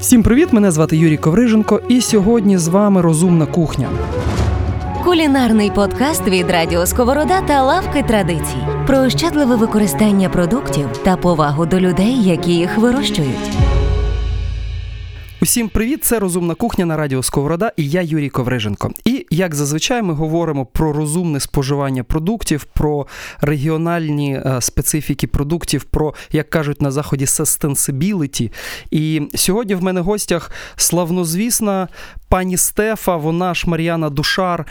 Всім привіт! Мене звати Юрій Ковриженко, і сьогодні з вами розумна кухня. Кулінарний подкаст від Радіо Сковорода та лавки традицій про ощадливе використання продуктів та повагу до людей, які їх вирощують. Усім привіт! Це розумна кухня на радіо Сковорода і я Юрій Ковриженко. І як зазвичай ми говоримо про розумне споживання продуктів, про регіональні е, специфіки продуктів, про, як кажуть на заході, sustainability. І сьогодні в мене в гостях славнозвісна пані Стефа, вона ж Мар'яна Душар,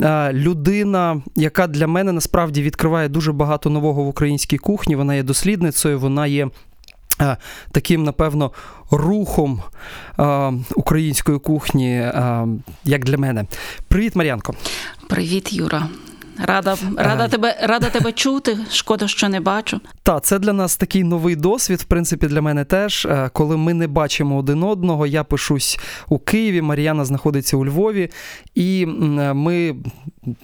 е, людина, яка для мене насправді відкриває дуже багато нового в українській кухні. Вона є дослідницею, вона є. Е, Таким, напевно, рухом е, української кухні, е, як для мене. Привіт, Мар'янко. Привіт, Юра. Рада, рада, тебе, рада тебе чути. Шкода, що не бачу. Та це для нас такий новий досвід. В принципі, для мене теж. Е, Коли ми не бачимо один одного, я пишусь у Києві, Мар'яна знаходиться у Львові, і е, ми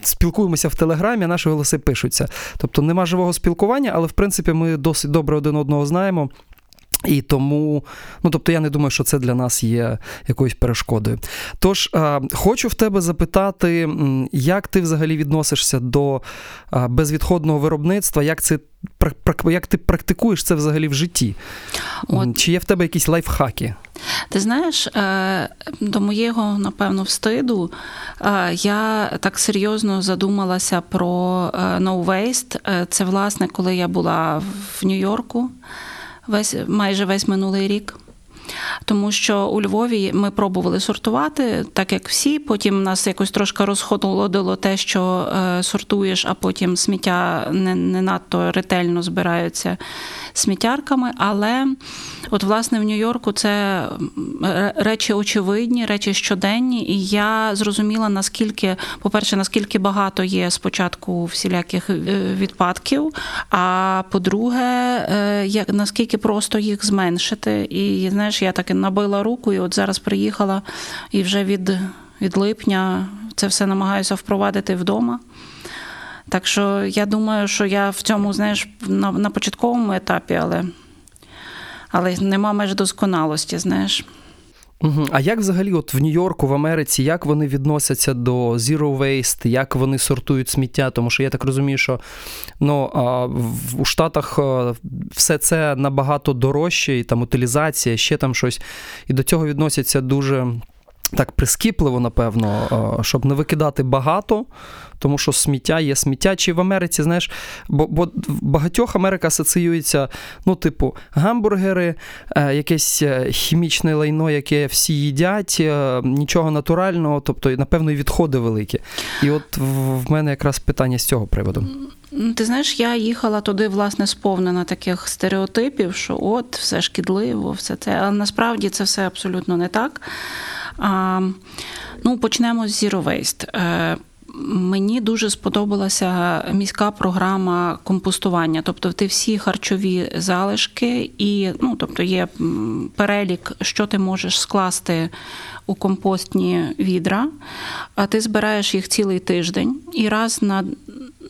спілкуємося в Телеграмі, а наші голоси пишуться. Тобто нема живого спілкування, але в принципі ми досить добре один одного знаємо. І тому, ну тобто, я не думаю, що це для нас є якоюсь перешкодою. Тож е, хочу в тебе запитати, як ти взагалі відносишся до е, безвідходного виробництва, як це як ти практикуєш це взагалі в житті? От. Чи є в тебе якісь лайфхаки? Ти знаєш, е, до моєго, напевно, встиду, я так серйозно задумалася про No Waste. Це, власне, коли я була в Нью-Йорку весь, майже весь минулий рік. Тому що у Львові ми пробували сортувати, так як всі. Потім нас якось трошки розходило те, що е, сортуєш, а потім сміття не, не надто ретельно збираються сміттярками. Але от, власне, в Нью-Йорку це речі очевидні, речі щоденні. І я зрозуміла, наскільки, по-перше, наскільки багато є спочатку всіляких е, відпадків. А по-друге, е, як наскільки просто їх зменшити. І знаєш, я так і набила руку, і от зараз приїхала і вже від, від липня це все намагаюся впровадити вдома. Так що я думаю, що я в цьому, знаєш, на, на початковому етапі, але, але нема меж досконалості, знаєш. Угу. А як взагалі, от в Нью-Йорку, в Америці, як вони відносяться до Zero Waste, як вони сортують сміття? Тому що я так розумію, що ну, в- у Штатах все це набагато дорожче, і там утилізація, ще там щось. І до цього відносяться дуже. Так прискіпливо, напевно, щоб не викидати багато, тому що сміття є сміття. Чи в Америці, знаєш, бо, бо в багатьох Америка асоціюється, ну, типу, гамбургери, е, якесь е, хімічне лайно, яке всі їдять, е, нічого натурального, тобто, напевно, і відходи великі. І от в мене якраз питання з цього приводу. Ти знаєш, я їхала туди, власне, сповнена таких стереотипів, що от все шкідливо, все це. Але насправді це все абсолютно не так. А, ну, почнемо з Zero Waste. Е, Мені дуже сподобалася міська програма компостування, тобто ти всі харчові залишки, і ну, тобто є перелік, що ти можеш скласти у компостні відра, а ти збираєш їх цілий тиждень, і раз на,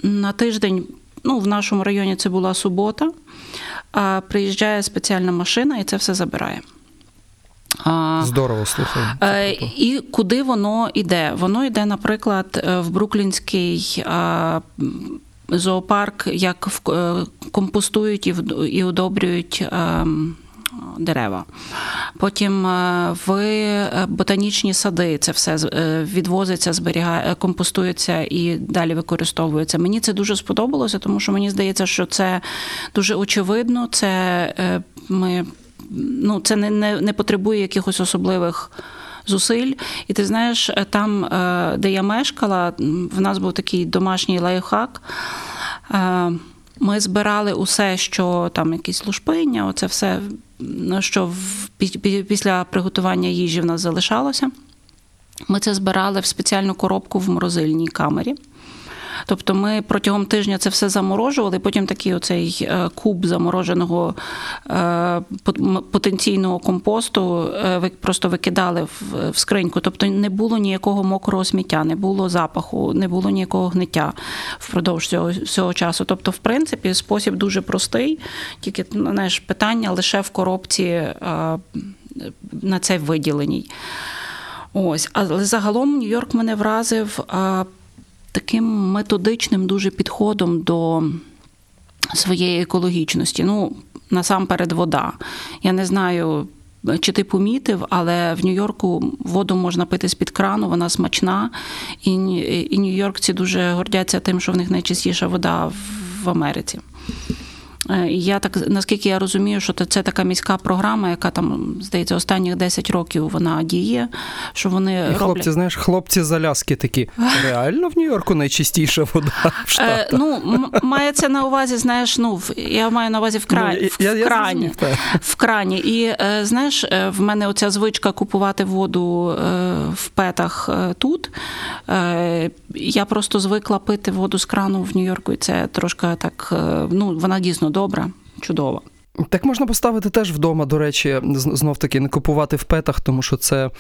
на тиждень, ну в нашому районі це була субота, а приїжджає спеціальна машина і це все забирає. А, Здорово, слухай. Е, І куди воно йде? Воно йде, наприклад, е, в Бруклінський зоопарк, як е, компостують і і удобрюють. Дерева. Потім е, в е, ботанічні сади це все е, відвозиться, зберігає, компостується і далі використовується. Мені це дуже сподобалося, тому що мені здається, що це дуже очевидно. Це ми ну, це не, не, не потребує якихось особливих зусиль. І ти знаєш, там, де я мешкала, в нас був такий домашній лайфхак. Ми збирали усе, що там якісь лушпиння, оце все, що в, пі- пі- після приготування їжі в нас залишалося. Ми це збирали в спеціальну коробку в морозильній камері. Тобто ми протягом тижня це все заморожували, потім такий оцей е, куб замороженого е, потенційного компосту е, просто викидали в, скриньку. Тобто не було ніякого мокрого сміття, не було запаху, не було ніякого гниття впродовж цього, цього часу. Тобто, в принципі, спосіб дуже простий, тільки знаєш, питання лише в коробці. на це виділеній. Ось, але загалом Нью-Йорк мене вразив таким методичним дуже підходом до своєї екологічності. Ну, насамперед, вода. Я не знаю. Чи ти помітив, але в Нью-Йорку воду можна пити з-під крану, вона смачна, і, і Нью-Йоркці дуже гордяться тим, що в них найчистіша вода в, в Америці. Е, я так, наскільки я розумію, що це така міська програма, яка там, здається, останніх 10 років вона діє. Що вони І роблять... хлопці, знаєш, хлопці з Аляски такі. Реально в Нью-Йорку найчистіша вода в Е, Штатах? ну, м- мається на увазі, знаєш, ну, я маю на увазі в, кра... Ну, в, я- я крані. зрозумів, в крані. І е, знаєш, в мене оця звичка купувати воду е, в петах е, тут. Е, Я просто звикла пити воду з крану в Нью-Йорку, і це трошки так, е, ну, вона дійсно добра, чудова. Так можна поставити теж вдома, до речі, знов таки не купувати в петах, тому що це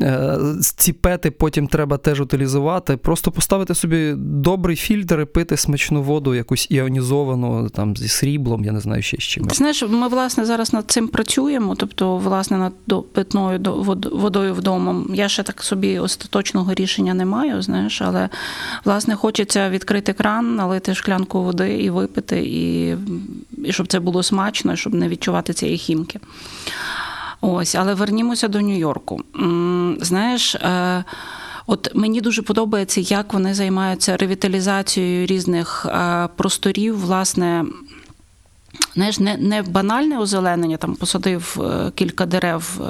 е, ці пети потім треба теж утилізувати. Просто поставити собі добрий фільтр і пити смачну воду, якусь іонізовану, там зі сріблом, я не знаю ще з чим. Знаєш, ми власне зараз над цим працюємо, тобто, власне, над питною до- водою вдома. Я ще так собі остаточного рішення не маю, знаєш, але власне хочеться відкрити кран, налити шклянку води і випити, і, і щоб це було смачно, щоб не відчувати цієї хімки. Ось, але вернімося до Нью-Йорку. Знаєш, е, от мені дуже подобається, як вони займаються ревіталізацією різних е, просторів, власне. Знаєш, не, не банальне озеленення, там посадив е, кілька дерев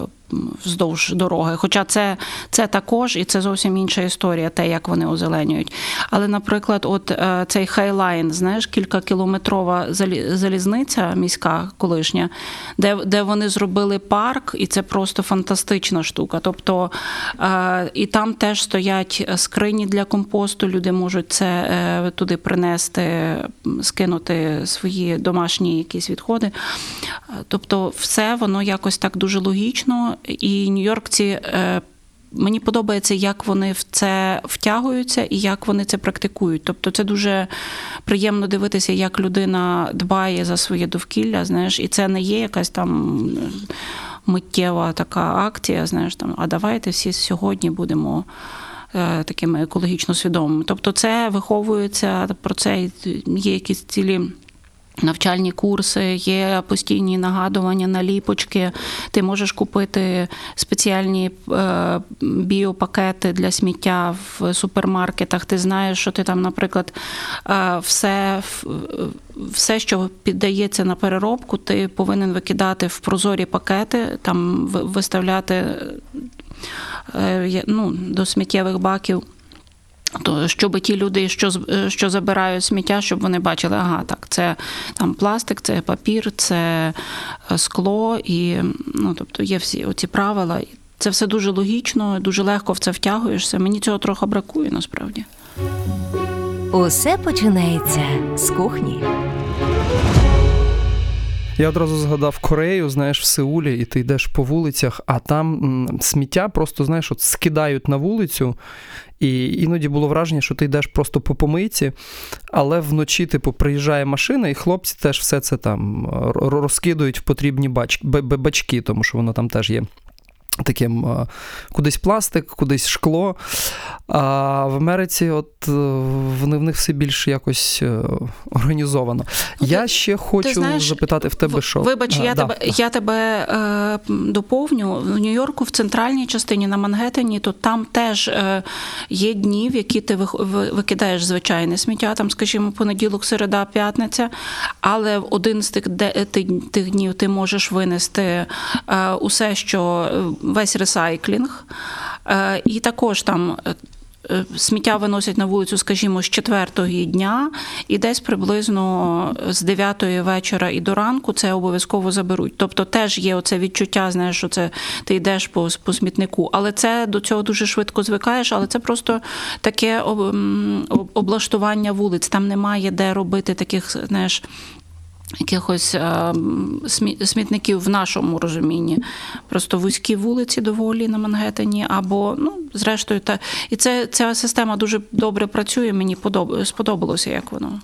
вздовж дороги. Хоча це, це також, і це зовсім інша історія, те, як вони озеленюють. Але, наприклад, от е, цей хайлайн, знаєш, кількакілометрова залізниця міська колишня, де, де вони зробили парк, і це просто фантастична штука. Тобто е, і там теж стоять скрині для компосту, люди можуть це е, туди принести, скинути свої домашні якісь відходи. Тобто, все воно якось так дуже логічно, і нью-йоркці. е, Мені подобається, як вони в це втягуються і як вони це практикують. Тобто, це дуже приємно дивитися, як людина дбає за своє довкілля. Знаєш, і це не є якась там е, миттєва така акція. Знаєш, там а давайте всі сьогодні будемо. е, Такими екологічно свідомими. Тобто, це виховується про це є якісь цілі Навчальні курси, є постійні нагадування, наліпочки. Ти можеш купити спеціальні е, біопакети для сміття в супермаркетах. Ти знаєш, що ти там, наприклад, е, все, все, що піддається на переробку, ти повинен викидати в прозорі пакети, там виставляти е, ну, до сміттєвих баків. То щоб ті люди, що е, що забирають сміття, щоб вони бачили, ага, так, це там пластик, це папір, це е, скло, і ну, тобто є всі оці правила. Це все дуже логічно, дуже легко в це втягуєшся. Мені цього трохи бракує насправді. Усе починається з кухні. Я одразу згадав Корею, знаєш, в Сеулі, і ти йдеш по вулицях, а там сміття просто, знаєш, от скидають на вулицю. І іноді було враження, що ти йдеш просто по помийці, але вночі, типу, приїжджає машина, і хлопці теж все це там р- розкидують в потрібні бач, б- б- бачки, тому що воно там теж є. Таким е, кудись пластик, кудись шкло. А в Америці, от е, вони в них все більш якось е, організовано. Ну, Я ти- ще хочу знаєш, запитати в тебе, В- що Вибач, А, я, да, тебе, я тебе е, доповню. В Нью-Йорку, в центральній частині на Мангеттені, то там теж е, є дні, в які ти викидаєш звичайне сміття, там, скажімо, понеділок, середа, п'ятниця. Але в один з тих, де, тих, тих днів ти можеш винести е, усе, що весь ресайклінг. Е, і також там. е, е, Сміття виносять на вулицю, скажімо, з четвертого дня, і десь приблизно з 9 вечора і до ранку це обов'язково заберуть. Тобто теж є оце відчуття, знаєш, що це ти йдеш по, по смітнику. Але це до цього дуже швидко звикаєш, але це просто таке об- об- облаштування вулиць. Там немає де робити таких, знаєш. Якихось е, смітників в нашому розумінні. Просто вузькі вулиці доволі на Мангеттені, або, ну, зрештою, та. І це, ця система дуже добре працює, мені подоб... сподобалося, як воно.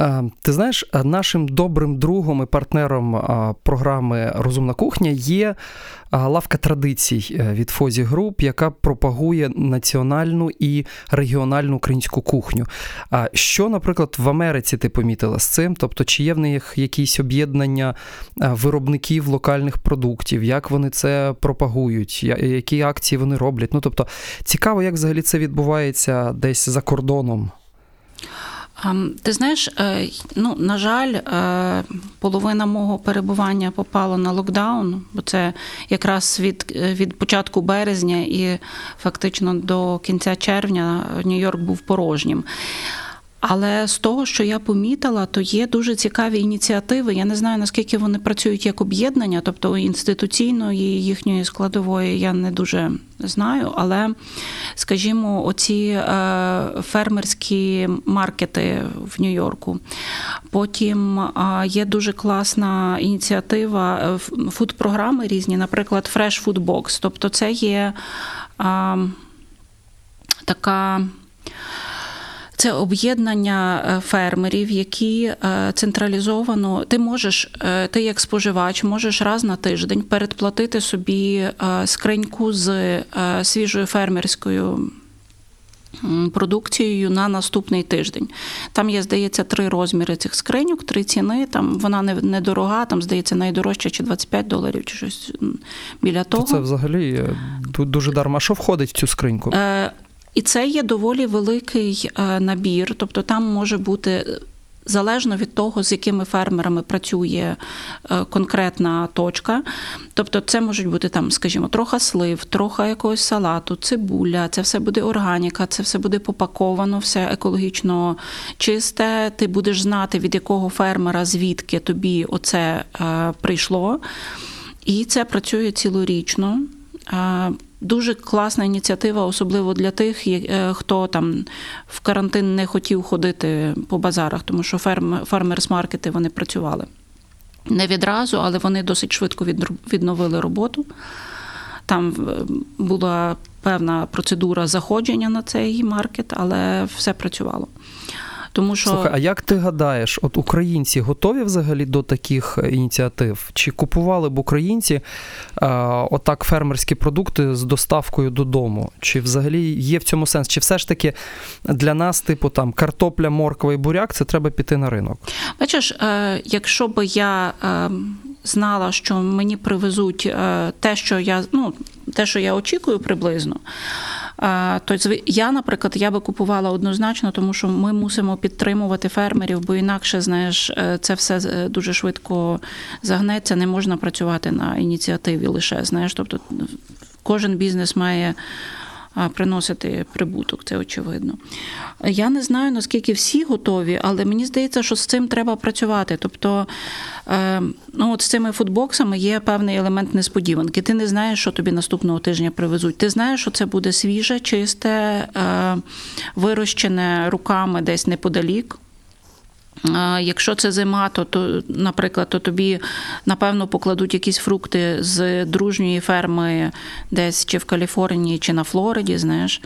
Е, Ти знаєш, е, нашим добрим другом і партнером е, програми Розумна кухня є лавка традицій від Фозі Груп, яка пропагує національну і регіональну українську кухню. А що, наприклад, в Америці ти помітила з цим? Тобто, чи є в них якісь об'єднання виробників локальних продуктів, як вони це пропагують, які акції вони роблять? Ну тобто, цікаво, як взагалі це відбувається десь за кордоном. Ти знаєш, е, ну на жаль, е, половина мого перебування попала на локдаун, бо це якраз від, від початку березня і фактично до кінця червня Нью-Йорк був порожнім. Але з того, що я помітила, то є дуже цікаві ініціативи. Я не знаю наскільки вони працюють як об'єднання, тобто інституційної їхньої складової я не дуже знаю. Але, скажімо, оці е, фермерські маркети в Нью-Йорку. Потім е, є дуже класна ініціатива е, фуд-програми різні, наприклад, Fresh Food Box. Тобто, це є така. Це об'єднання е, фермерів, які е, централізовано. Ти можеш, е, ти як споживач, можеш раз на тиждень передплатити собі скриньку з свіжою фермерською. Продукцією на наступний тиждень. Там є, здається, три розміри цих скриньок, три ціни. Там вона не недорога, там, здається, найдорожча чи 25 доларів, чи щось біля того. це взагалі ду- дуже дарма. А що входить в цю скриньку? Е, І це є доволі великий е, набір, тобто там може бути. е, Залежно від того, з якими фермерами працює е, конкретна точка. Тобто, це можуть бути там, скажімо, трохи слив, трохи якогось салату, цибуля, це все буде органіка, це все буде попаковано, все екологічно чисте. Ти будеш знати, від якого фермера звідки тобі оце прийшло. І це працює цілорічно. Дуже класна ініціатива, особливо для тих, е, хто там в карантин не хотів ходити по базарах, тому що фермерс-маркети вони працювали не відразу, але вони досить швидко відновили роботу. Там е, була певна процедура заходження на цей маркет, але все працювало. Тому що Слухай, а як ти гадаєш, от українці готові взагалі до таких е, ініціатив? Чи купували б українці е, отак фермерські продукти з доставкою додому? Чи взагалі є в цьому сенс? Чи все ж таки для нас, типу там картопля, морква і буряк, це треба піти на ринок? Бачиш, е, якщо би я е, знала, що мені привезуть е, те, що я ну, те, що я очікую приблизно. Е, То я, наприклад, я би купувала однозначно, тому що ми мусимо підтримувати фермерів, бо інакше, знаєш, е, це все е, дуже швидко загнеться. Не можна працювати на ініціативі лише. Знаєш, тобто кожен бізнес має приносити прибуток, це очевидно. Я не знаю, наскільки всі готові, але мені здається, що з цим треба працювати. Тобто, е, ну, от з цими футбоксами є певний елемент несподіванки. Ти не знаєш, що тобі наступного тижня привезуть. Ти знаєш, що це буде свіже, чисте, е, вирощене руками десь неподалік. Якщо це зима, то, то, наприклад, то тобі напевно покладуть якісь фрукти з дружньої ферми десь чи в Каліфорнії, чи на Флориді, знаєш.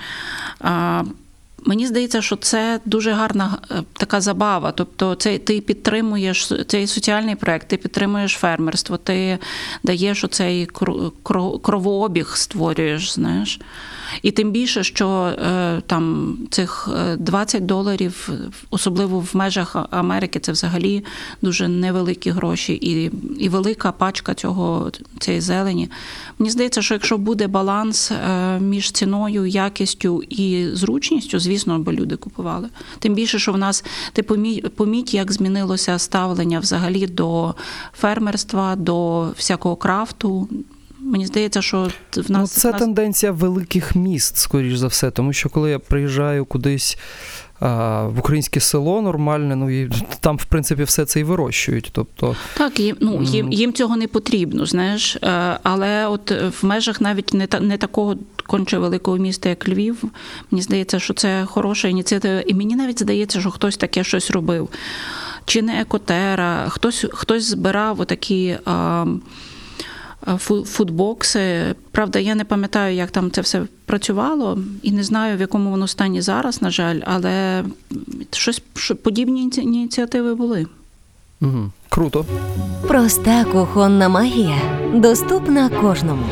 Мені здається, що це дуже гарна е, така забава. Тобто, це ти підтримуєш цей соціальний проект, ти підтримуєш фермерство, ти даєш оцей кро- кро- кровообіг, створюєш, знаєш. І тим більше, що е, там цих е, 20 доларів, особливо в межах Америки, це взагалі дуже невеликі гроші, і, і велика пачка цього цієї зелені. Мені здається, що якщо буде баланс е, між ціною, якістю і зручністю, звісно, бо люди купували. Тим більше, що в нас ти поміть, поміть, як змінилося ставлення взагалі до фермерства, до всякого крафту. Мені здається, що в нас ну, це в нас... тенденція великих міст, скоріш за все. Тому що коли я приїжджаю кудись в українське село нормальне, ну і там, в принципі, все це і вирощують. Тобто, Так, їм, ну, їм, їм цього не потрібно, знаєш. Е, Але от в межах навіть не, та- не такого конче великого міста, як Львів, мені здається, що це хороша ініціатива. І мені навіть здається, що хтось таке щось робив. Чи не екотера, хтось, хтось збирав отакі. А, фудбокси. Правда, я не пам'ятаю, як там це все працювало, і не знаю, в якому воно стані зараз, на жаль, але щось що- подібні ініціативи були. Угу. Круто. Проста кухонна магія доступна кожному.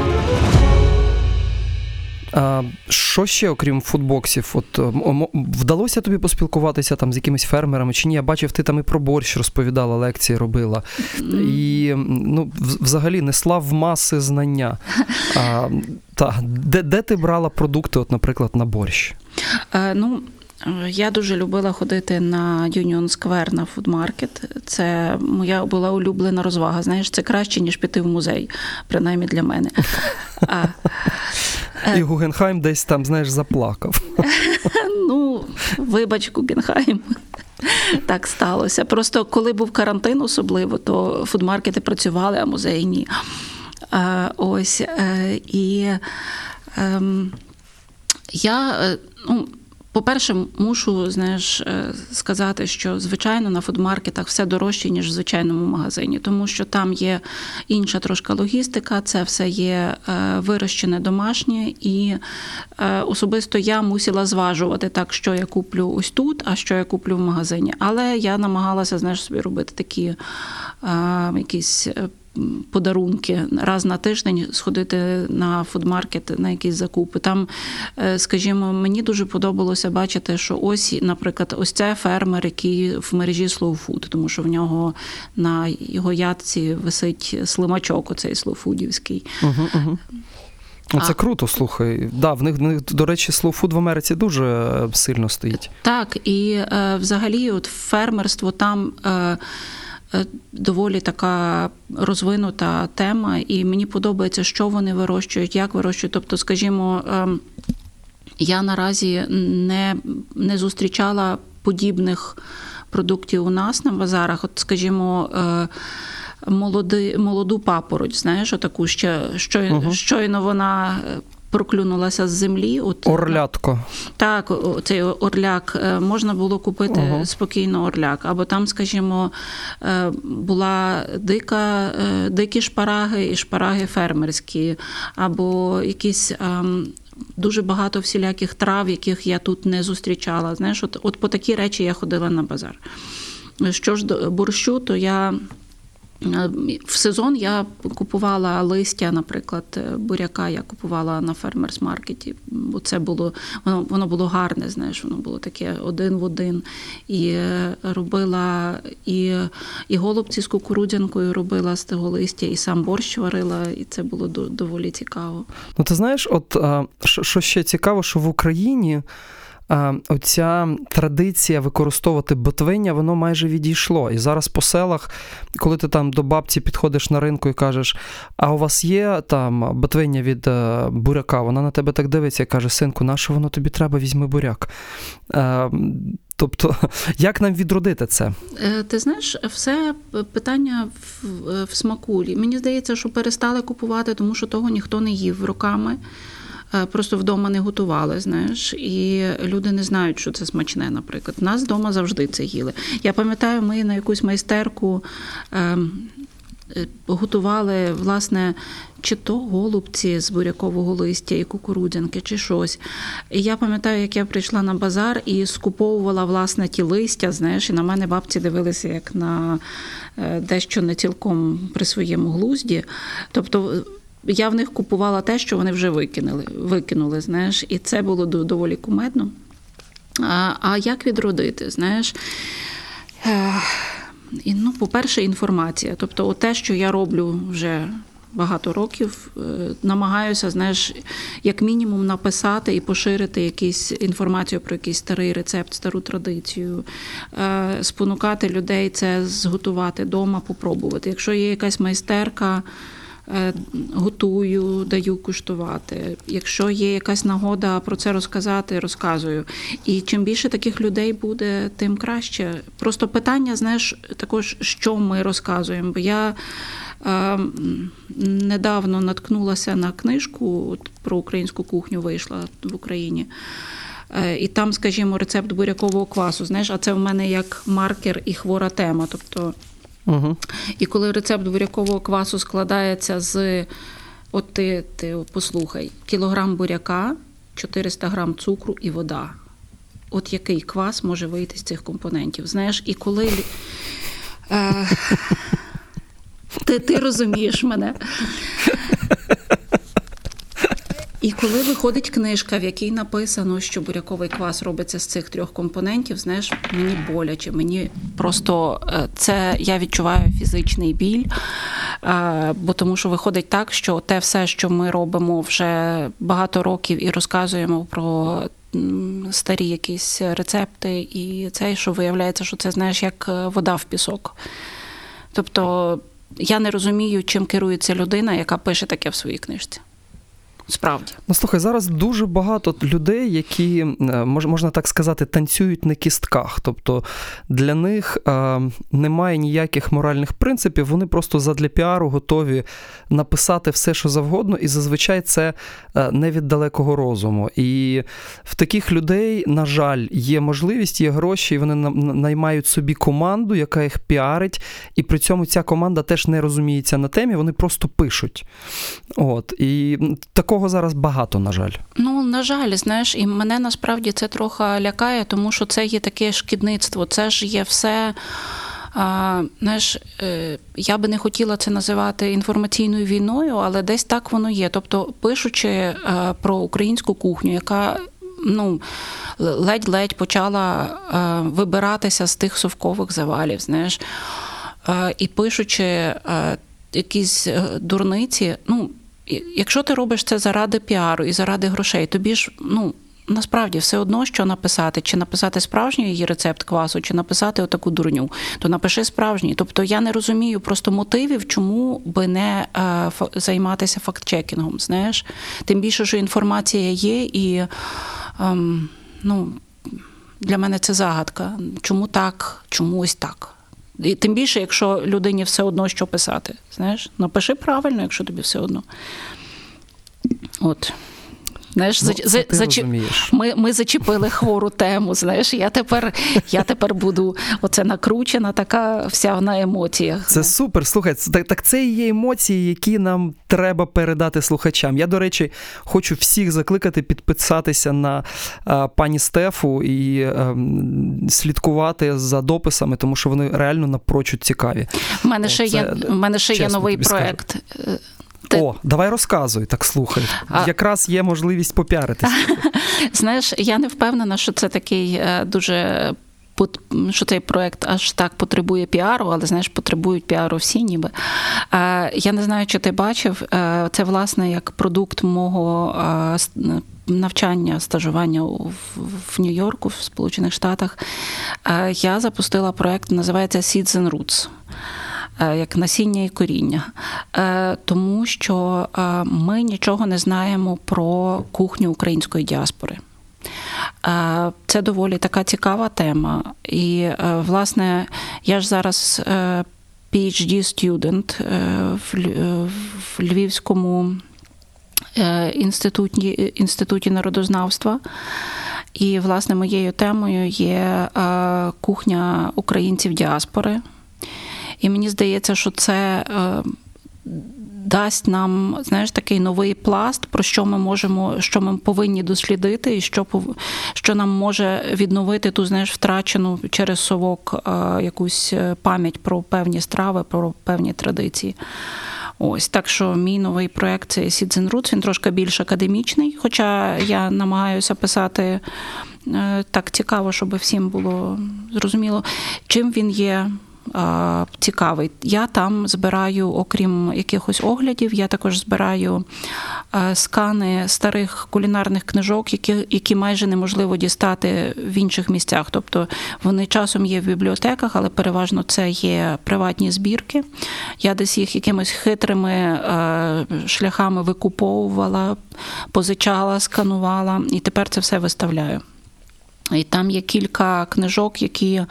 А, що ще, окрім футбоксів? От вдалося тобі поспілкуватися там з якимись фермерами чи ні? Я бачив, ти там і про борщ розповідала, лекції робила. І ну, взагалі несла в маси знання. А, та, де, де ти брала продукти, от, наприклад, на борщ? Е, Ну, я дуже любила ходити на Union Square на food market. Це моя була улюблена розвага. Знаєш, це краще, ніж піти в музей, принаймні для мене. А, І Гугенхайм десь там, знаєш, заплакав. ну, вибач, Гугенхайм. Так сталося. Просто коли був карантин, особливо, то фудмаркети працювали, а музеї ні. Е, Ось е, і ем, я, е, ну, по-перше, мушу знаєш, е, сказати, що звичайно на фудмаркетах все дорожче, ніж в звичайному магазині, тому що там є інша трошка логістика, це все є е, вирощене домашнє, і е, особисто я мусила зважувати так, що я куплю ось тут, а що я куплю в магазині. Але я намагалася знаєш, собі робити такі якісь. Подарунки раз на тиждень сходити на food market на якісь закупи. Там, е, скажімо, мені дуже подобалося бачити, що ось, наприклад, ось це фермер, який в мережі Slow Food, тому що в нього на його ятці висить слимачок, оцей слоуфудівський. Угу, угу. Це А- круто, слухай. Да, в них, в них, до речі, Slow Food в Америці дуже е, сильно стоїть. Так, і е, взагалі, от фермерство там. Е, Доволі така розвинута тема, і мені подобається, що вони вирощують, як вирощують. Тобто, скажімо, ем, я наразі не, не зустрічала подібних продуктів у нас на базарах. От, скажімо, е, молоди, молоду папороть, знаєш, отаку ще щойно, Мгм. щойно вона е, проклюнулася з землі. От, Орлятко. так, цей орляк е, можна було купити Ага. спокійно орляк. Або там, скажімо, е, була дика, е, дикі шпараги і шпараги фермерські, або якісь. ем, Дуже багато всіляких трав, яких я тут не зустрічала. Знаєш, от, от по такі речі я ходила на базар. Що ж до борщу, то я в сезон я купувала листя, наприклад, е, буряка я купувала на фермерс-маркеті, бо це було воно, воно було гарне, знаєш, воно було таке один в один. І е, робила і, і голубці з кукурудзянкою робила з того листя, і сам борщ варила, і це було до- доволі цікаво. Ну, ти знаєш, от що, ще цікаво, що в Україні оця традиція використовувати ботвиння, воно майже відійшло. І зараз по селах, коли ти там до бабці підходиш на ринку і кажеш, а у вас є там ботвиння від е, буряка, вона на тебе так дивиться і каже: синку, на що воно тобі треба, візьми буряк. Е, тобто, як нам відродити це? Е, Ти знаєш, все питання в, в смаку. Мені здається, що перестали купувати, тому що того ніхто не їв роками. Е, Просто вдома не готували, знаєш, і люди не знають, що це смачне, наприклад. Нас вдома завжди це їли. Я пам'ятаю, ми на якусь майстерку ем, е, готували, власне, чи то голубці з бурякового листя і кукурудзянки, чи щось. І я пам'ятаю, як я прийшла на базар і скуповувала власне ті листя, знаєш, і на мене бабці дивилися як на е, дещо не цілком при своєму глузді. Тобто. Я в них купувала те, що вони вже викинули, викинули, знаєш, і це було доволі кумедно. А, а як відродити? Знаєш, і, ну, по-перше, інформація. Тобто, те, що я роблю вже багато років, е, намагаюся, знаєш, як мінімум написати і поширити якісь інформацію про якийсь старий рецепт, стару традицію, е, спонукати людей це зготувати вдома, попробувати. Якщо є якась майстерка. Е, Готую, даю куштувати. Якщо є якась нагода про це розказати, розказую. І чим більше таких людей буде, тим краще. Просто питання, знаєш, також, що ми розказуємо. Бо я е, недавно наткнулася на книжку про українську кухню, вийшла в Україні. Е, І там, скажімо, рецепт бурякового квасу. Знаєш, а це в мене як маркер і хвора тема. Тобто Угу. І коли рецепт бурякового квасу складається з, от ти, ти послухай, кілограм буряка, 400 грам цукру і вода. От який квас може вийти з цих компонентів? Знаєш, і коли. Е, ти, ти розумієш мене. І коли виходить книжка, в якій написано, що буряковий квас робиться з цих трьох компонентів, знаєш, мені боляче, мені просто е, це я відчуваю фізичний біль, е, бо тому що виходить так, що те все, що ми робимо вже багато років і розказуємо про старі якісь рецепти, і це, що виявляється, що це знаєш, як е, вода в пісок. Тобто я не розумію, чим керується людина, яка пише таке в своїй книжці. Справді. Ну слухай, зараз дуже багато людей, які е, мож- можна так сказати, танцюють на кістках. Тобто для них е, немає ніяких моральних принципів, вони просто задля піару готові написати все, що завгодно, і зазвичай це е, не від далекого розуму. І в таких людей, на жаль, є можливість, є гроші, і вони на- на- наймають собі команду, яка їх піарить, і при цьому ця команда теж не розуміється на темі, вони просто пишуть. От і м, такого зараз багато, на жаль. Ну, на жаль, знаєш, і мене насправді це трохи лякає, тому що це є таке шкідництво. Це ж є все. А, знаєш, е, я би не хотіла це називати інформаційною війною, але десь так воно є. Тобто, пишучи е, про українську кухню, яка ну, ледь-ледь почала е, вибиратися з тих совкових завалів, знаєш, і пишучи якісь дурниці, ну. Якщо ти робиш це заради піару і заради грошей, тобі ж ну насправді все одно, що написати, чи написати справжній її рецепт квасу, чи написати отаку дурню, то напиши справжній. Тобто я не розумію просто мотивів, чому би не е, займатися фактчекінгом. Знаєш, тим більше, що інформація є, і ем, ну для мене це загадка. Чому так, чому ось так. І тим більше, якщо людині все одно що писати. Знаєш, напиши правильно, якщо тобі все одно. От. Знаєш, Ну, за, це за, ти зачі- ми, ми зачепили хвору тему. Знаєш, я тепер, я тепер буду оце накручена, така вся на емоціях. Це супер. Слухай, так, так це і є емоції, які нам треба передати слухачам. Я, до речі, хочу всіх закликати підписатися на е, пані Стефу і е, м, слідкувати за дописами, тому що вони реально напрочуд цікаві. У мене ще Це, є, в мене ще є новий тобі скажу. Ти- О, давай розказуй, так слухай. А- Якраз є можливість попіаритися. Знаєш, я не впевнена, що це такий е, дуже. Що цей проект аж так потребує піару, але знаєш, потребують піару всі, ніби. Е, Я не знаю, чи ти бачив. е, Це власне як продукт мого навчання, стажування в, Нью-Йорку, в Сполучених Штатах. Я запустила проект, називається Seeds and Roots. Е, Як насіння і коріння, Е, тому що е, ми нічого не знаємо про кухню української діаспори. Це доволі така цікава тема. І, власне, я ж зараз PhD студент в Ль- в Львівському інституті, інституті народознавства. І, власне, моєю темою є кухня українців діаспори. І мені здається, що це е, дасть нам знаєш, такий новий пласт, про що ми можемо, що ми повинні дослідити, і що що нам може відновити ту знаєш, втрачену через совок е, якусь е, пам'ять про певні страви, про певні традиції. Ось так що мій новий проект це Seeds Roots, він трошки більш академічний, хоча я намагаюся писати так цікаво, щоб всім було зрозуміло, чим він є цікавий. Я там збираю, окрім якихось оглядів, я також збираю скани старих кулінарних книжок, які, які майже неможливо дістати в інших місцях. Тобто вони часом є в бібліотеках, але переважно це є приватні збірки. Я десь їх якимись хитрими шляхами викуповувала, позичала, сканувала, і тепер це все виставляю. І там є кілька книжок, які.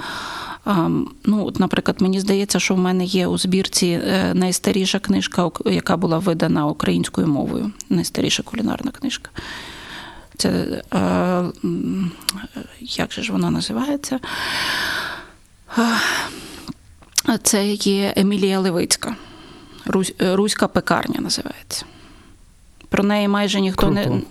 Ну, от, наприклад, мені здається, що в мене є у збірці е, найстаріша книжка, яка була видана українською мовою. Найстаріша кулінарна книжка. Це е, як же ж вона називається? Е, Це є Емілія Левицька. Русь, Руська пекарня називається. Про неї майже ніхто не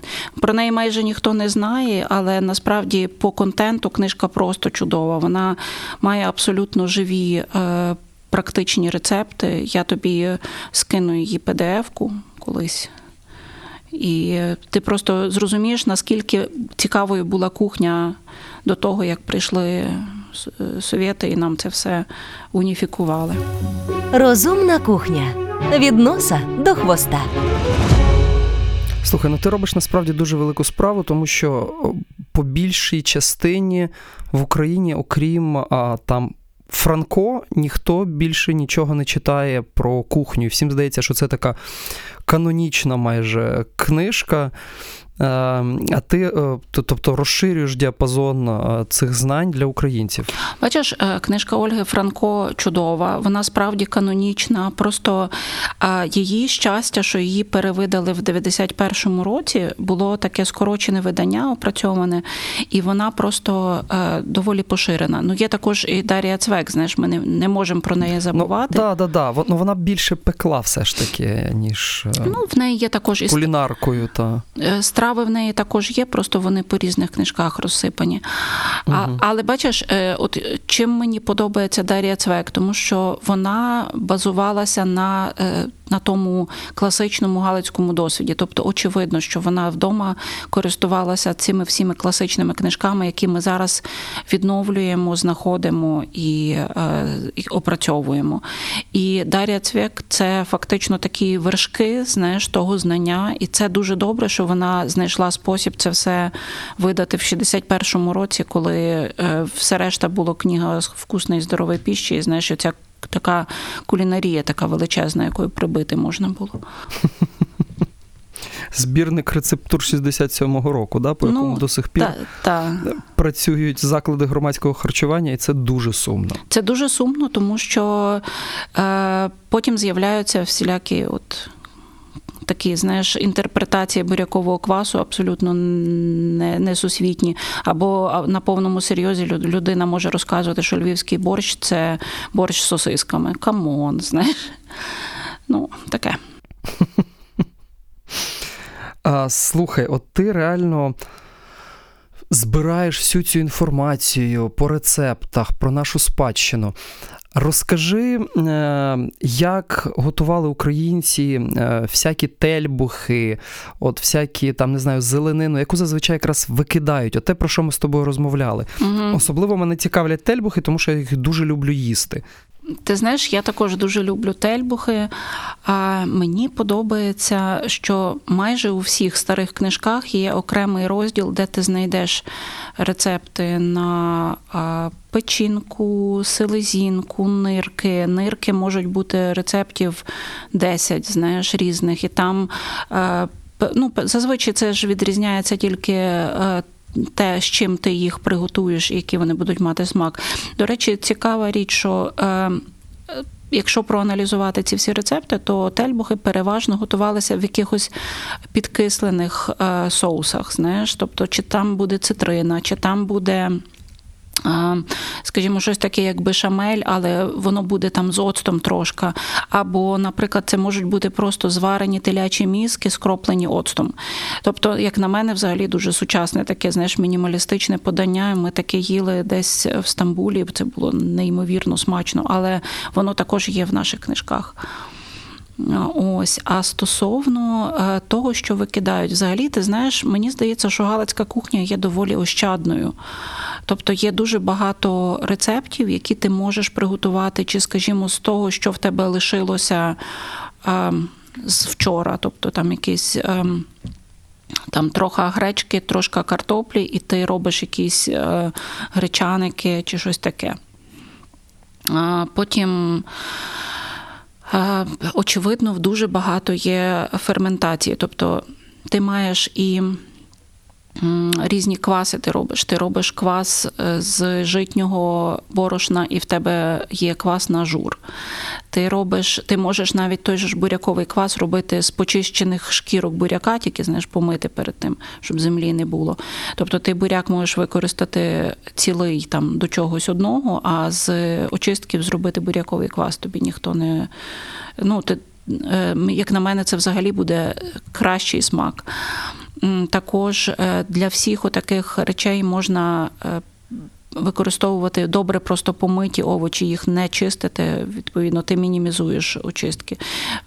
про неї майже ніхто не знає, але насправді по контенту книжка просто чудова. Вона має абсолютно живі е, практичні рецепти. Я тобі скину її PDF-ку колись. І ти просто зрозумієш, наскільки цікавою була кухня до того, як прийшли совєти і нам це все уніфікували. Розумна кухня від носа до хвоста. Слухай, ну ти робиш насправді дуже велику справу, тому що по більшій частині в Україні, окрім а, там. Франко ніхто більше нічого не читає про кухню. Всім здається, що це така канонічна майже книжка. Е, А ти, е, тобто, розширюєш діапазон е, цих знань для українців. Бачиш, книжка Ольги Франко чудова, вона справді канонічна. Просто її щастя, що її перевидали в 91-му році, було таке скорочене видання, опрацьоване, і вона просто доволі поширена. Ну, є також і Дар'я Цвек, знаєш, ми не, не можемо про неї забувати. Ну, да, да, да. Ну, вона більше пекла все ж таки, ніж Ну, в неї є також і кулінаркою. Та. Страви в неї також є, просто вони по різних книжках розсипані. А, але бачиш, е, от чим мені подобається Дар'я Цвек, тому що вона базувалася на, е, на тому класичному галицькому досвіді. Тобто, очевидно, що вона вдома користувалася цими всіми класичними книжками, які ми зараз відновлюємо, знаходимо і, е, і опрацьовуємо. І Дар'я Цвек це фактично такі вершки, знаєш, того знання, і це дуже добре, що вона знайшла спосіб це все видати в 61-му році, коли е, все решта було книга вкусної і здорової піщі, і знаєш, ця така кулінарія, така величезна, якою прибити можна було. Збірник рецептур 67-го року, да, по якому до сих пір та, та. працюють заклади громадського харчування, і це дуже сумно. Це дуже сумно, тому що е, потім з'являються всілякі от. Такі, знаєш, інтерпретації бурякового квасу абсолютно не, несусвітні. Або на повному серйозі людина може розказувати, що львівський борщ це борщ з сосисками. Come on, знаєш. Ну, таке. Слухай, от ти реально збираєш всю цю інформацію по рецептах, про нашу спадщину. Розкажи, е, як готували українці е, всякі тельбухи, от всякі там, не знаю, зеленину, яку зазвичай якраз викидають. От те, про що ми з тобою розмовляли. Угу. Особливо мене цікавлять тельбухи, тому що я їх дуже люблю їсти. Ти знаєш, я також дуже люблю тельбухи. А мені подобається, що майже у всіх старих книжках є окремий розділ, де ти знайдеш рецепти на печінку, селезінку, нирки. Нирки можуть бути рецептів 10, знаєш, різних. І там ну, зазвичай це ж відрізняється тільки. Те, з чим ти їх приготуєш, які вони будуть мати смак. До речі, цікава річ, що е, якщо проаналізувати ці всі рецепти, то тельбухи переважно готувалися в якихось підкислених е, соусах. Знаєш, тобто, чи там буде цитрина, чи там буде. Скажімо, щось таке, як бешамель, але воно буде там з оцтом трошки. Або, наприклад, це можуть бути просто зварені телячі мізки, скроплені оцтом. Тобто, як на мене, взагалі дуже сучасне таке, знаєш, мінімалістичне подання. Ми таке їли десь в Стамбулі. Це було неймовірно смачно, але воно також є в наших книжках. Ось, а стосовно е, того, що викидають, взагалі, ти знаєш, мені здається, що галицька кухня є доволі ощадною. Тобто є дуже багато рецептів, які ти можеш приготувати, чи, скажімо, з того, що в тебе лишилося е, з вчора, тобто там якісь. Е, там трохи гречки, трошки картоплі, і ти робиш якісь е, гречаники чи щось таке. А потім. Очевидно, в дуже багато є ферментації. Тобто ти маєш і різні кваси ти робиш. Ти робиш квас е, з житнього борошна, і в тебе є квас на жур. Ти робиш, ти можеш навіть той же ж буряковий квас робити з почищених шкірок буряка, тільки знаєш, помити перед тим, щоб землі не було. Тобто ти буряк можеш використати цілий там до чогось одного, а з очистків зробити буряковий квас тобі ніхто не. Ну, ти, е, як на мене, це взагалі буде кращий смак. Також е, для всіх отаких речей можна е, використовувати добре просто помиті овочі, їх не чистити. Відповідно, ти мінімізуєш очистки.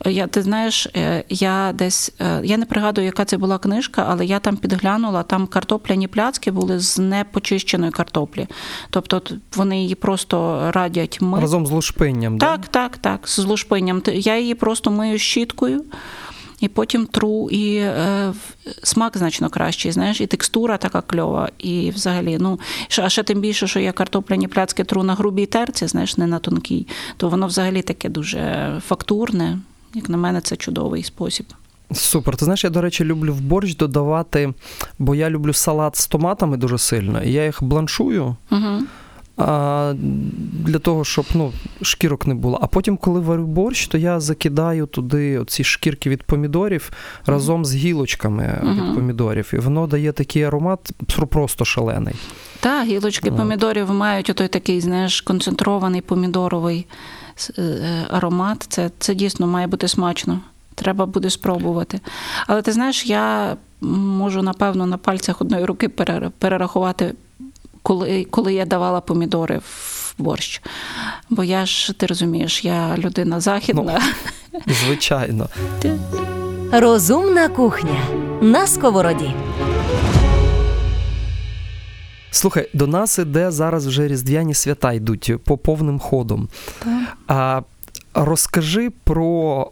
Е, Я, ти знаєш, е, я десь е, я не пригадую, яка це була книжка, але я там підглянула, там картопляні пляцки були з непочищеної картоплі. Тобто вони її просто радять мити. Разом з лушпинням. да? Так, так, так, з лушпинням. Я її просто мию щіткою. І потім тру, і е, смак значно кращий, знаєш, і текстура така кльова. І взагалі, ну, а ще тим більше, що я картопляні пляцки тру на грубій терці, знаєш, не на тонкій, то воно взагалі таке дуже фактурне. Як на мене, це чудовий спосіб. Супер. Ти знаєш, я, до речі, люблю в борщ додавати, бо я люблю салат з томатами дуже сильно, і я їх бланшую. Угу. Для того, щоб ну, шкірок не було. А потім, коли варю борщ, то я закидаю туди ці шкірки від помідорів разом з гілочками Мгм. від помідорів. І воно дає такий аромат просто шалений. Так, гілочки От. помідорів мають отой такий, знаєш, концентрований помідоровий е, аромат. Це, це дійсно має бути смачно. Треба буде спробувати. Але ти знаєш, я можу, напевно, на пальцях одної руки перер- перерахувати, коли, коли я давала помідори в борщ. Бо я ж, ти розумієш, я людина західна. Звичайно. Розумна кухня на сковороді. Слухай, до нас іде зараз вже різдвяні свята йдуть по повним ходом. А розкажи про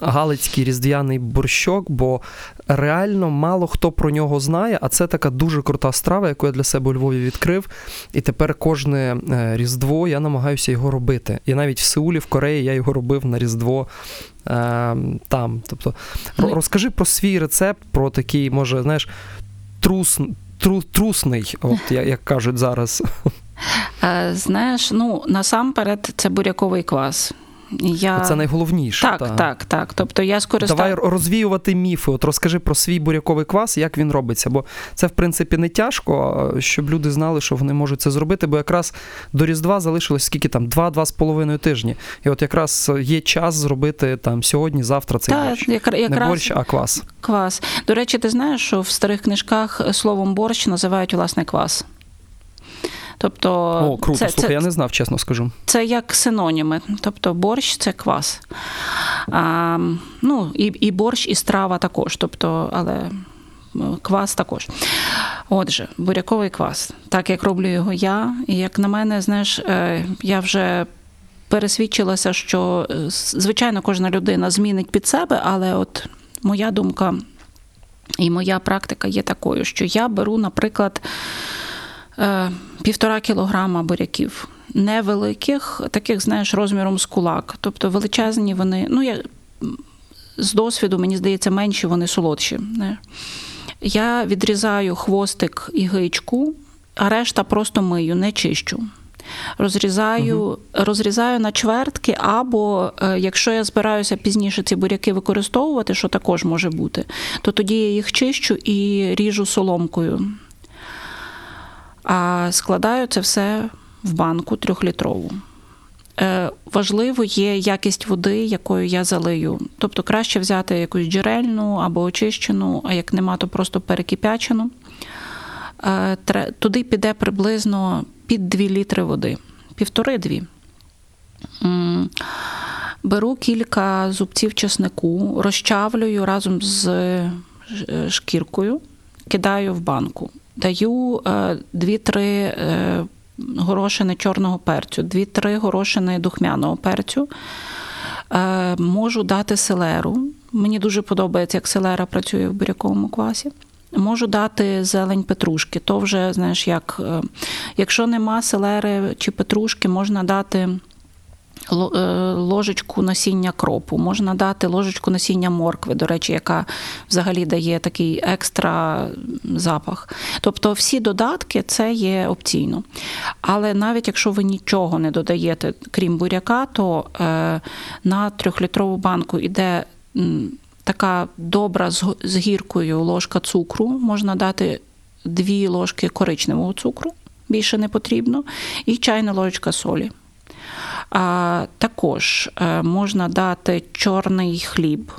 галицький різдвяний борщок, бо реально мало хто про нього знає, а це така дуже крута страва, яку я для себе у Львові відкрив. І тепер кожне е, Різдво я намагаюся його робити. І навіть в Сеулі, в Кореї, я його робив на Різдво. е, Там, тобто, Ну, розкажи про свій рецепт, про такий, може, знаєш, трус, тру, трусний, от як, як кажуть зараз. Е, Знаєш, ну насамперед це буряковий квас. Я... Це найголовніше. Так, та. так, так. Тобто я скористав... Давай розвіювати міфи. От розкажи про свій буряковий квас, як він робиться. Бо це, в принципі, не тяжко, щоб люди знали, що вони можуть це зробити. Бо якраз до Різдва залишилось скільки там, два-два з половиною тижні. І от якраз є час зробити там сьогодні, завтра цей Та, борщ. якра- якраз Не борщ, а квас. квас. До речі, ти знаєш, що в старих книжках словом борщ називають власне квас. Тобто, О, круто. це, Слухай, це, я не знав, чесно скажу. це як синоніми. Тобто борщ це квас. А, ну, і, і борщ, і страва також. Тобто, але квас також. Отже, буряковий квас. Так як роблю його я, і як на мене, знаєш, е, я вже. Пересвідчилася, що е, звичайно кожна людина змінить під себе, але от моя думка і моя практика є такою, що я беру, наприклад, півтора кілограма буряків. Невеликих, таких, знаєш, розміром з кулак. Тобто величезні вони, ну я з досвіду, мені здається, менші вони солодші. Не? Я відрізаю хвостик і гичку, а решта просто мию, не чищу. Розрізаю, розрізаю на чвертки, або е, якщо я збираюся пізніше ці буряки використовувати, що також може бути, то тоді я їх чищу і ріжу соломкою. А складаю це все в банку трьохлітрову. Е, важливо є якість води, якою я залию. Тобто краще взяти якусь джерельну або очищену, а як нема, то просто перекипячену. Е, туди піде приблизно під 2 літри води, півтори-дві. Беру кілька зубців чеснику, розчавлюю разом з е, шкіркою, кидаю в банку. Даю е, 2-3 е, горошини чорного перцю, 2-3 горошини духмяного перцю. Е, Можу дати селеру. Мені дуже подобається, як селера працює в буряковому квасі. Можу дати зелень петрушки. То вже, знаєш, як, е, якщо нема селери чи петрушки, можна дати е, ложечку насіння кропу, можна дати ложечку насіння моркви, до речі, яка взагалі дає такий екстра запах. Тобто всі додатки це є опційно. Але навіть якщо ви нічого не додаєте, крім буряка, то е, на трьохлітрову банку йде така добра з гіркою ложка цукру, можна дати дві ложки коричневого цукру, більше не потрібно, і чайна ложечка солі. Також е, можна дати чорний хліб,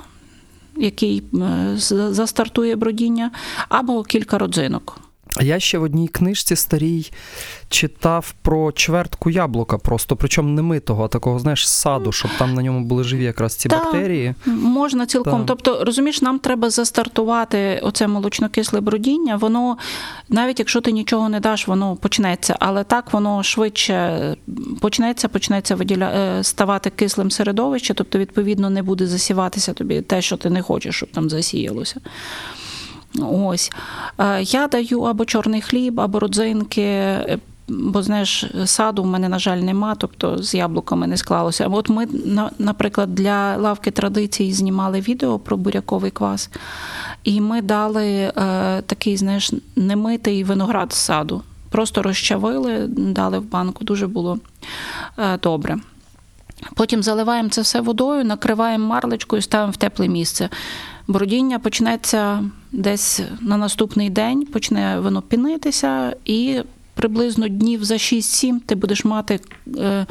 який е, застартує бродіння, або кілька родзинок. А я ще в одній книжці старій читав про чвертку яблука, просто причому не митого, а такого, знаєш, саду, щоб там на ньому були живі якраз ці Так. бактерії. Можна цілком. Так. Тобто, розумієш, нам треба застартувати оце молочнокисле бродіння. Воно, навіть якщо ти нічого не даш, воно почнеться. Але так воно швидше почнеться, почнеться виділя... е, ставати кислим середовище, тобто, відповідно, не буде засіватися тобі те, що ти не хочеш, щоб там засіялося. Ось. Е, Я даю або чорний хліб, або родзинки. е, Бо знаєш, саду в мене, на жаль, нема, тобто з яблуками не склалося. От ми, наприклад, для лавки традицій знімали відео про буряковий квас, і ми дали е, такий, знаєш, немитий виноград з саду. Просто розчавили, дали в банку, дуже було е, добре. Потім заливаємо це все водою, накриваємо марлечкою, ставимо в тепле місце. Бродіння почнеться десь на наступний день, почне воно пінитися, і приблизно днів за 6-7 ти будеш мати е,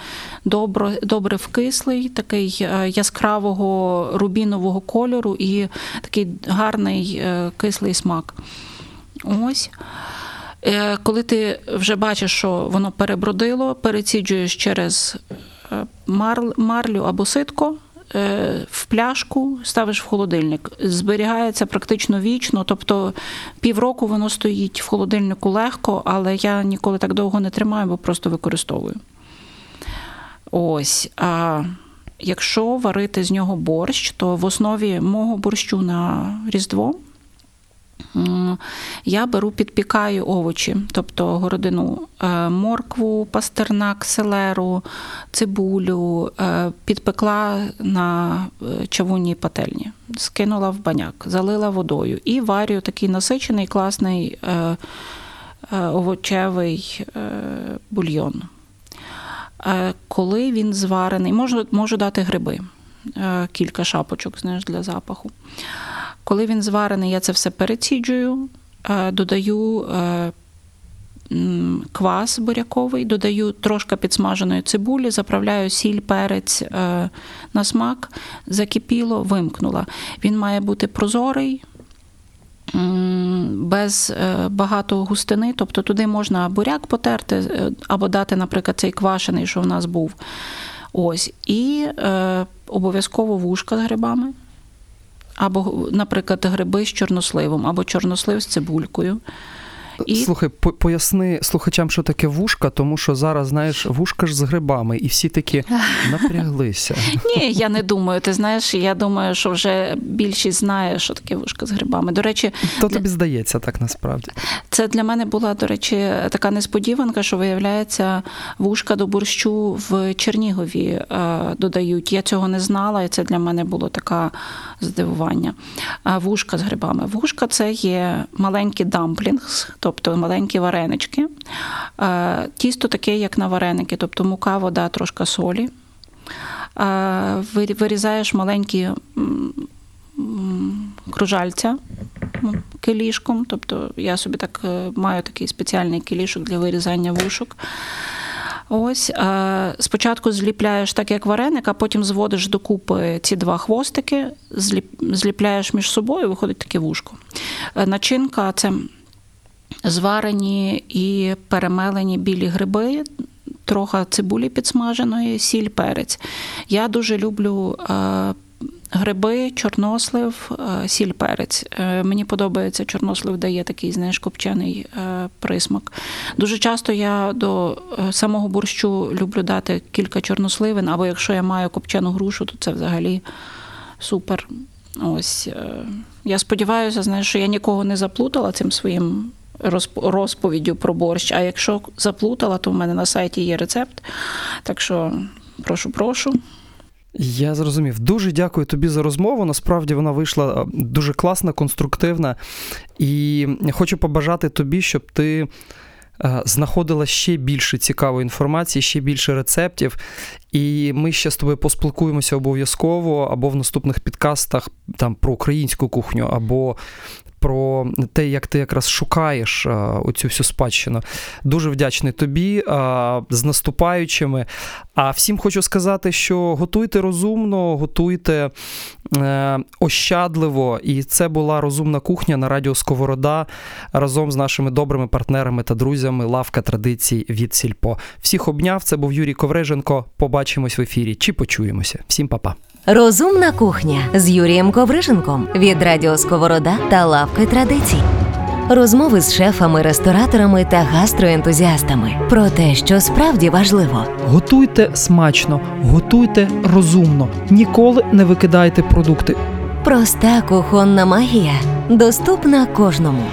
добре, добре вкислий, такий е, яскравого рубінового кольору і такий гарний е, кислий смак. Ось. Коли ти вже бачиш, що воно перебродило, переціджуєш через марлю або ситко в пляшку, ставиш в холодильник. Зберігається практично вічно, тобто півроку воно стоїть в холодильнику легко, але я ніколи так довго не тримаю, бо просто використовую. Ось. А якщо варити з нього борщ, то в основі мого борщу на Різдво Я беру, підпікаю овочі, тобто городину, е, моркву, пастернак, селеру, цибулю, е, підпекла на е, чавунній пательні, скинула в баняк, залила водою і варю такий насичений, класний овочевий бульйон. Коли він зварений, можу, можу дати гриби, кілька шапочок знаєш, для запаху. Коли він зварений, я це все переціджую, е, додаю е, квас буряковий, додаю трошки підсмаженої цибулі, заправляю сіль, перець е, на смак, закипіло, вимкнула. Він має бути прозорий. Без багато густини, тобто туди можна буряк потерти або дати, наприклад, цей квашений, що в нас був. Ось. І е, обов'язково вушка з грибами. Або, наприклад, гриби з чорносливом, або чорнослив з цибулькою. І- Слухай, по- поясни слухачам, що таке вушка, тому що зараз, знаєш, вушка ж з грибами, і всі такі напряглися. Ні, я не думаю. Ти знаєш, я думаю, що вже більшість знає, що таке вушка з грибами. До речі, То тобі здається так насправді. це для мене була, до речі, така несподіванка, що виявляється, вушка до борщу в Чернігові е, додають. Я цього не знала, і це для мене було таке здивування. А вушка з грибами. Вушка це є маленький дамплінгс, тобто маленькі варенички. Е, Тісто таке, як на вареники, тобто мука, вода, трошка солі. Е, Вирізаєш маленькі кружальця м, килішком. Тобто я собі так е, маю такий спеціальний килішок для вирізання вушок. Ось спочатку зліпляєш так, як вареник, а потім зводиш докупи ці два хвостики, зліп- зліпляєш між собою, виходить таке вушко. Начинка це зварені і перемелені білі гриби, трохи цибулі підсмаженої, сіль, перець. Я дуже люблю е, гриби, чорнослив, е, сіль, перець. Е, Мені подобається чорнослив, дає такий, знаєш, копчений присмак. Дуже часто я до самого борщу люблю дати кілька чорносливин, або якщо я маю копчену грушу, то це взагалі супер. Ось я сподіваюся, знаєш, що я нікого не заплутала цим своїм розповіддю про борщ. А якщо заплутала, то в мене на сайті є рецепт. Так що прошу, прошу. Я зрозумів. Дуже дякую тобі за розмову. Насправді вона вийшла е, дуже класна, конструктивна. І хочу побажати тобі, щоб ти е, знаходила ще більше цікавої інформації, ще більше рецептів. І ми ще з тобою поспілкуємося обов'язково або в наступних підкастах там про українську кухню, або про те, як ти якраз шукаєш а, оцю всю спадщину. Дуже вдячний тобі а, з наступаючими. А всім хочу сказати, що готуйте розумно, готуйте е, ощадливо. І це була розумна кухня на радіо Сковорода разом з нашими добрими партнерами та друзями Лавка традицій від Сільпо. Всіх обняв. Це був Юрій Ковриженко. Побачимось в ефірі чи почуємося. Всім па-па. Розумна кухня з Юрієм Ковриженком від Радіо Сковорода та Лавки традицій. Розмови з шефами, рестораторами та гастроентузіастами про те, що справді важливо. Готуйте смачно, готуйте розумно, ніколи не викидайте продукти. Проста кухонна магія доступна кожному.